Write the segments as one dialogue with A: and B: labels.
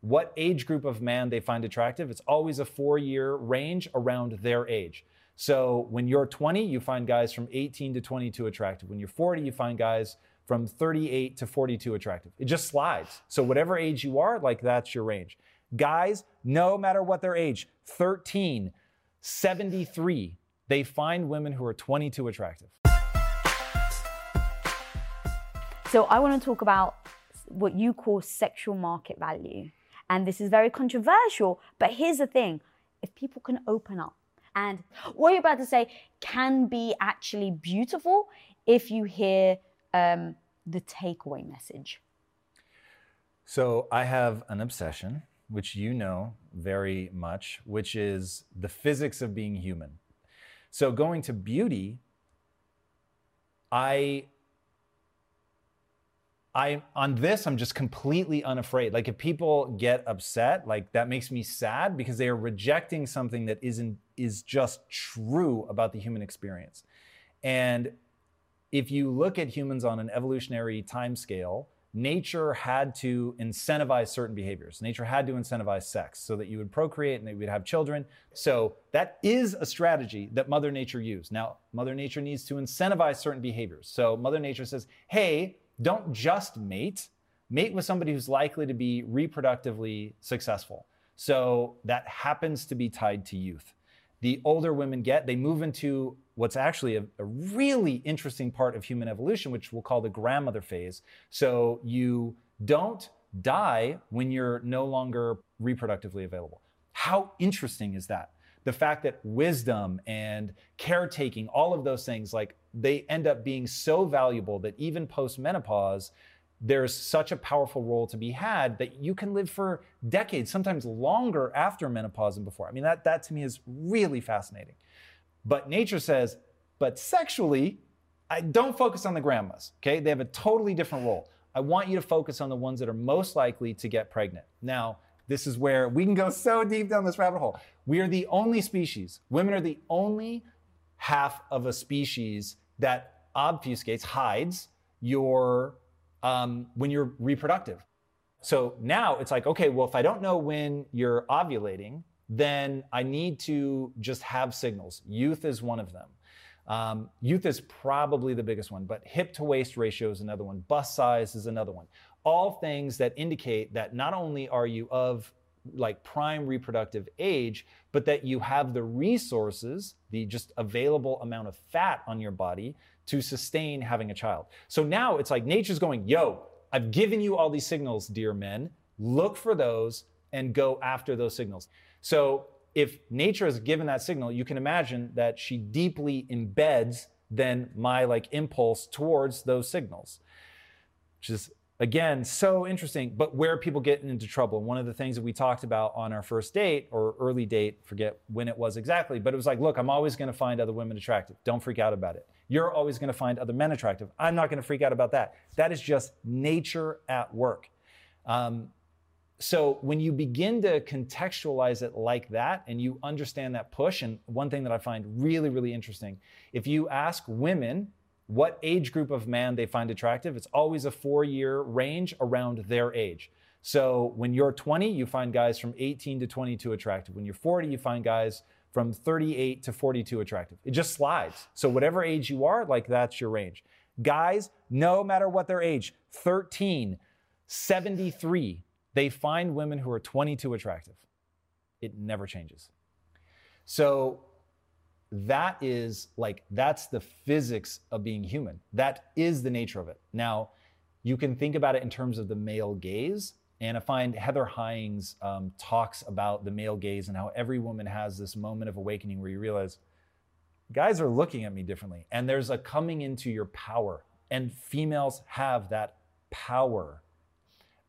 A: what age group of man they find attractive, it's always a four year range around their age. So when you're 20, you find guys from 18 to 22 attractive. When you're 40, you find guys from 38 to 42 attractive. It just slides. So whatever age you are, like that's your range. Guys, no matter what their age, 13, 73, they find women who are 22 attractive.
B: So I want to talk about what you call sexual market value. And this is very controversial, but here's the thing if people can open up and what you're about to say can be actually beautiful if you hear um, the takeaway message.
A: So I have an obsession, which you know very much, which is the physics of being human. So going to beauty, I I on this I'm just completely unafraid. Like if people get upset, like that makes me sad because they are rejecting something that isn't is just true about the human experience. And if you look at humans on an evolutionary time scale, nature had to incentivize certain behaviors. Nature had to incentivize sex so that you would procreate and that would have children. So that is a strategy that Mother Nature used. Now, Mother Nature needs to incentivize certain behaviors. So Mother Nature says, hey, don't just mate, mate with somebody who's likely to be reproductively successful. So that happens to be tied to youth. The older women get, they move into what's actually a, a, really interesting part of human evolution, which we'll call the grandmother phase. So you don't die when you're no longer reproductively available. How interesting is that? The fact that wisdom and caretaking, all of those things, like they end up being so valuable that even post menopause, there's such a powerful role to be had that you can live for decades, sometimes longer after menopause and before. I mean, that, that to me is really fascinating. But nature says, but sexually, I don't focus on the grandmas, okay? They have a totally different role. I want you to focus on the ones that are most likely to get pregnant. Now, this is where we can go so deep down this rabbit hole. We are the only species, women are the only half of a species that obfuscates, hides your um, when you're reproductive. So now it's like, okay, well, if I don't know when you're ovulating, then I need to just have signals. Youth is one of them. Um, youth is probably the biggest one, but hip to waist ratio is another one. Bust size is another one. All things that indicate that not only are you of like prime reproductive age, but that you have the resources, the just available amount of fat on your body to sustain having a child. So now it's like nature's going, yo, I've given you all these signals, dear men. Look for those and go after those signals. So if nature has given that signal, you can imagine that she deeply embeds then my like impulse towards those signals, which is again, so interesting, but where people get into trouble. One of the things that we talked about on our first date or early date, forget when it was exactly, but it was like, look, I'm always going to find other women attractive. Don't freak out about it. You're always going to find other men attractive. I'm not going to freak out about that. That is just nature at work. Um, so when you begin to contextualize it like that and you understand that push, and one thing that I find really, really interesting, if you ask women what age group of man they find attractive, it's always a four year range around their age. So when you're 20, you find guys from 18 to 22 attractive. When you're 40, you find guys from 38 to 42 attractive. It just slides. So whatever age you are, like that's your range. Guys, no matter what their age, 13, 73, they find women who are 22 attractive. It never changes. So that is like that's the physics of being human that is the nature of it now you can think about it in terms of the male gaze and i find heather heyings um, talks about the male gaze and how every woman has this moment of awakening where you realize guys are looking at me differently and there's a coming into your power and females have that power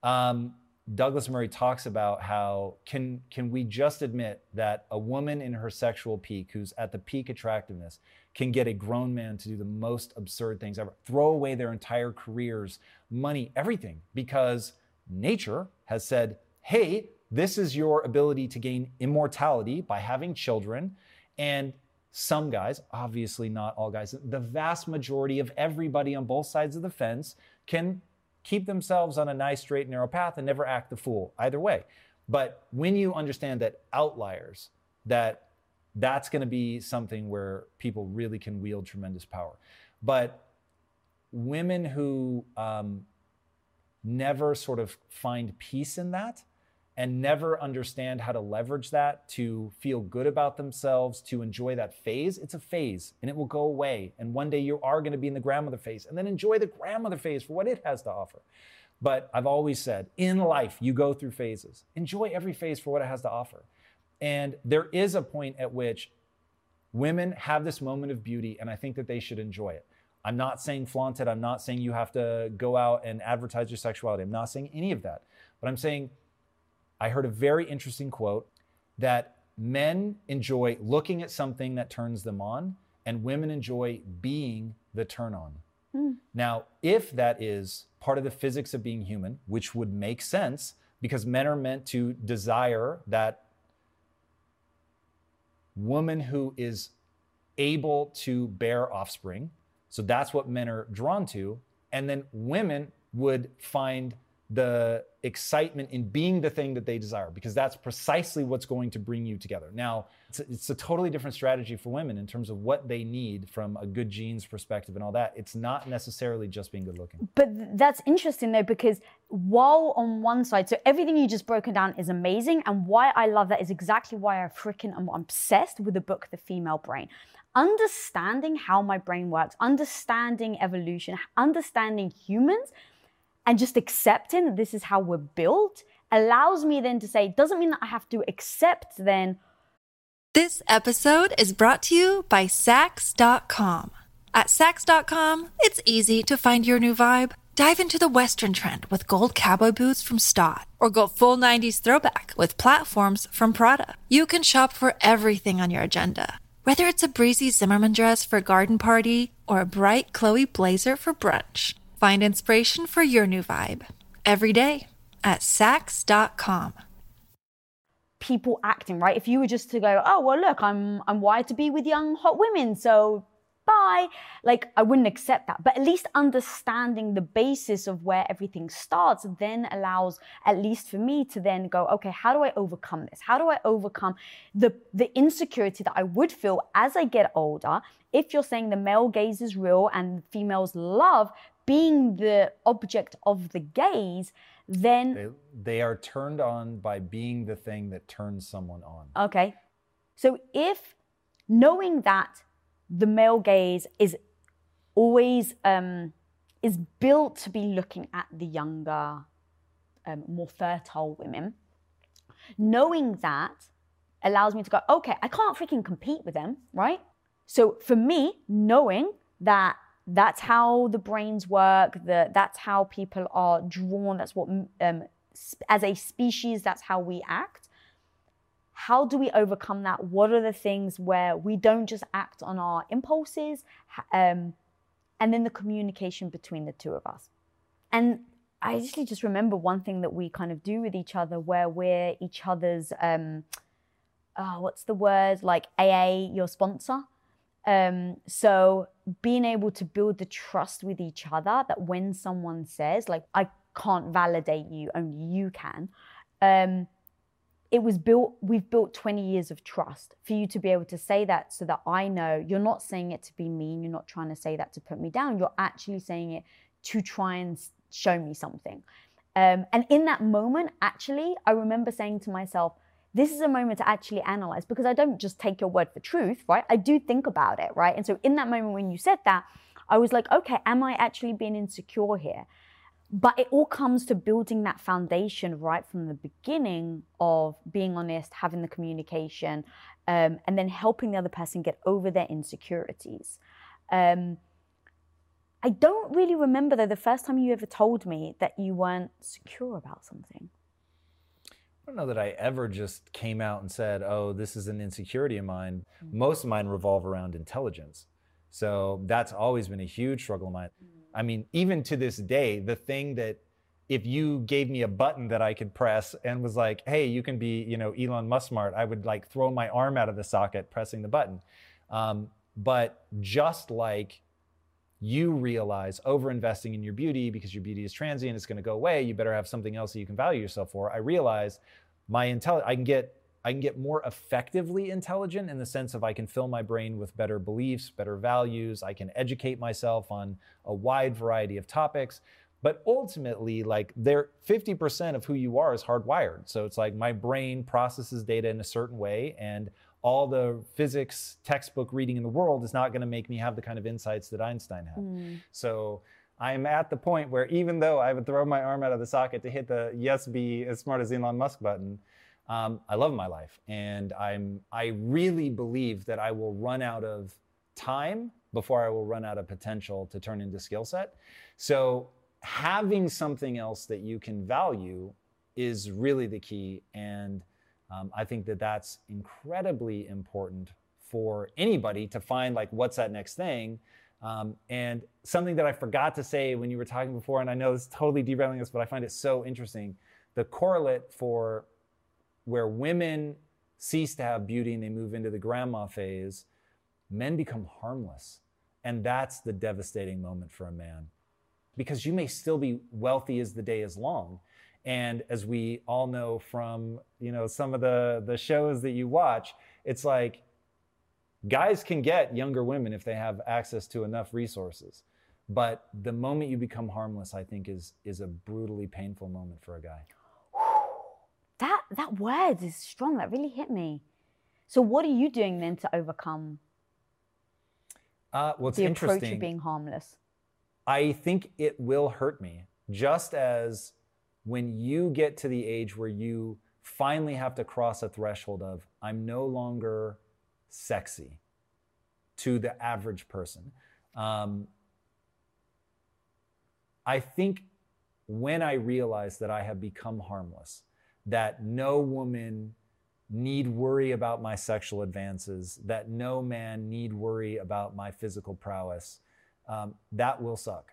A: um, Douglas Murray talks about how can can we just admit that a woman in her sexual peak who's at the peak attractiveness can get a grown man to do the most absurd things ever throw away their entire careers money everything because nature has said hey this is your ability to gain immortality by having children. And some guys obviously not all guys the vast majority of everybody on both sides of the fence can keep themselves on a nice, straight, narrow path and never act the fool either way. But when you understand that outliers, that that's going to be something where people really can wield tremendous power. But women who um, never sort of find peace in that, and never understand how to leverage that to feel good about themselves, to enjoy that phase, it's a phase and it will go away. And one day you are going to be in the grandmother phase and then enjoy the grandmother phase for what it has to offer. But I've always said in life, you go through phases. Enjoy every phase for what it has to offer. And there is a point at which women have this moment of beauty, and I think that they should enjoy it. I'm not saying flaunt it. I'm not saying you have to go out and advertise your sexuality. I'm not saying any of that. But I'm saying I heard a very interesting quote that men enjoy looking at something that turns them on, and women enjoy being the turn on. Mm. Now, if that is part of the physics of being human, which would make sense because men are meant to desire that woman who is able to bear offspring. So that's what men are drawn to. And then women would find the excitement in being the thing that they desire because that's precisely what's going to bring you together. Now, it's a, it's a, totally different strategy for women in terms of what they need from a good genes perspective and all that. It's not necessarily just being good looking.
B: But that's interesting though because while on one side, so everything you just broken down is amazing and why I love that is exactly why I freaking am obsessed with the book The Female Brain understanding how my brain works, understanding evolution, understanding humans and just accepting that this is how we're built allows me then to say, doesn't mean that I have to accept then.
C: This episode is brought to you by Saks.com. At Saks.com, it's easy to find your new vibe. Dive into the Western trend with gold cowboy boots from Staud, or go full 90s throwback with platforms from Prada. You can shop for everything on your agenda, whether it's a breezy Zimmermann dress for a garden party or a bright Chloe blazer for brunch. Find inspiration for your new vibe every day at Saks.com.
B: People acting right. If you were just to go, oh well, look, I'm I'm wired to be with young hot women, so bye. Like I wouldn't accept that. But at least understanding the basis of where everything starts then allows, at least for me, to then go, okay, how do I overcome this? How do I overcome the the insecurity that I would feel as I get older? If you're saying the male gaze is real and females love being the object of the gaze, then
A: they, they are turned on by being the thing that turns someone on.
B: Okay. So if knowing that the male gaze is always um, is built to be looking at the younger, um, more fertile women, knowing that allows me to go, okay, I can't freaking compete with them, right? So for me, knowing that that's how the brains work the, that's how people are drawn that's what um, as a species that's how we act. How do we overcome that? What are the things where we don't just act on our impulses um, and then the communication between the two of us? And i actually just remember one thing that we kind of do with each other where we're each other's um, oh, what's the word? Like aa your sponsor um, so being able to build the trust with each other that when someone says, like, I can't validate you, only you can. Um, it was built, we've built 20 years of trust for you to be able to say that so that I know you're not saying it to be mean, you're not trying to say that to put me down, you're actually saying it to try and show me something. Um, and in that moment, actually, I remember saying to myself, this is a moment to actually analyze because I don't just take your word for truth, right? I do think about it, right? And so in that moment when you said that, I was like, okay, am I actually being insecure here? But it all comes to building that foundation right from the beginning of being honest, having the communication, um, and then helping the other person get over their insecurities. Um, I don't really remember though the first time you ever told me that you weren't secure about something.
A: Don't know that I ever just came out and said, "Oh, this is an insecurity of mine." Most of mine revolve around intelligence. So that's always been a huge struggle of mine. I mean, even to this day, the thing that if you gave me a button that I could press and was like, "Hey, you can be, you know, Elon Musk smart," I would like throw my arm out of the socket pressing the button. Um, but just like you realize over investing in your beauty because your beauty is transient, it's going to go away. You better have something else that you can value yourself for. I realize my intel, I can get I can get more effectively intelligent in the sense of I can fill my brain with better beliefs, better values. I can educate myself on a wide variety of topics. But ultimately, like there, 50% of who you are is hardwired. So it's like my brain processes data in a certain way, and all the physics textbook reading in the world is not going to make me have the kind of insights that Einstein had. Mm. So I'm at the point where even though I would throw my arm out of the socket to hit the yes, be as smart as Elon Musk button, um, I love my life. And I'm, I really believe that I will run out of time before I will run out of potential to turn into skill set. So having something else that you can value is really the key. And um, I think that that's incredibly important for anybody to find like what's that next thing. Um, and something that I forgot to say when you were talking before, and I know this is totally derailing us, but I find it so interesting. The correlate for where women cease to have beauty and they move into the grandma phase, men become harmless. And that's the devastating moment for a man. Because you may still be wealthy as the day is long, and as we all know from you know some of the the shows that you watch, it's like guys can get younger women if they have access to enough resources. But the moment you become harmless, I think is is a brutally painful moment for a guy.
B: That that word is strong. That really hit me. So what are you doing then to overcome
A: uh, well,
B: the approach of being harmless?
A: I think it will hurt me, just as when you get to the age where you finally have to cross a threshold of, I'm no longer sexy to the average person. Um, I think when I realize that I have become harmless, that no woman need worry about my sexual advances, that no man need worry about my physical prowess, um, that will suck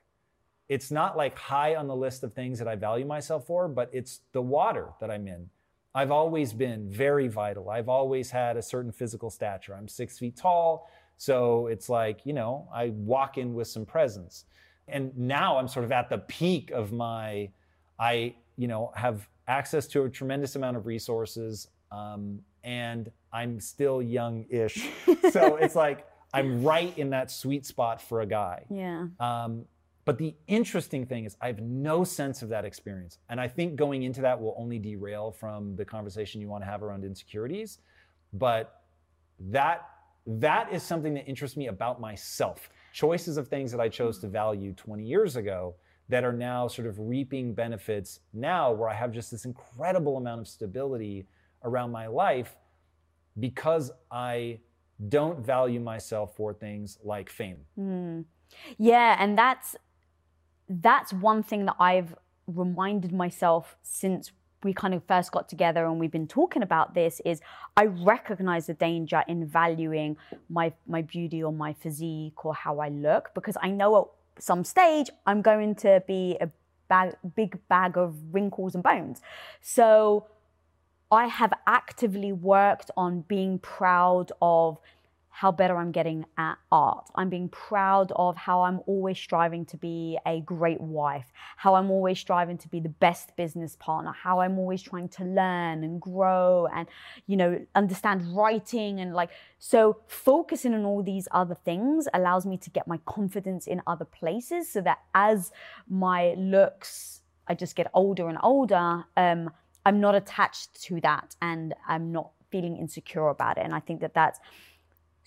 A: it's not like high on the list of things that I value myself for, but it's the water that I'm in. I've always been very vital. I've always had a certain physical stature. I'm six feet tall. So it's like, you know, I walk in with some presence. And now I'm sort of at the peak of my, I, you know, have access to a tremendous amount of resources. Um, and I'm still young ish. so it's like, I'm right in that sweet spot for a guy.
B: Yeah.
A: Um, but the interesting thing is, I have no sense of that experience. And I think going into that will only derail from the conversation you want to have around insecurities. But that that is something that interests me about myself. Choices of things that I chose to value 20 years ago that are now sort of reaping benefits now where I have just this incredible amount of stability around my life because I don't value myself for things like fame.
B: Mm. Yeah, and that's that's one thing that I've reminded myself since we kind of first got together and we've been talking about this is I recognize the danger in valuing my my beauty or my physique or how I look because I know at some stage I'm going to be a bag, big bag of wrinkles and bones. So I have actively worked on being proud of how better I'm getting at art. I'm being proud of how I'm always striving to be a great wife, how I'm always striving to be the best business partner, how I'm always trying to learn and grow and, you know, understand writing and like, so focusing on all these other things allows me to get my confidence in other places so that as my looks, I just get older and older, um, I'm not attached to that and I'm not feeling insecure about it. And I think that that's,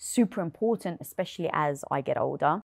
B: super important, especially as I get older.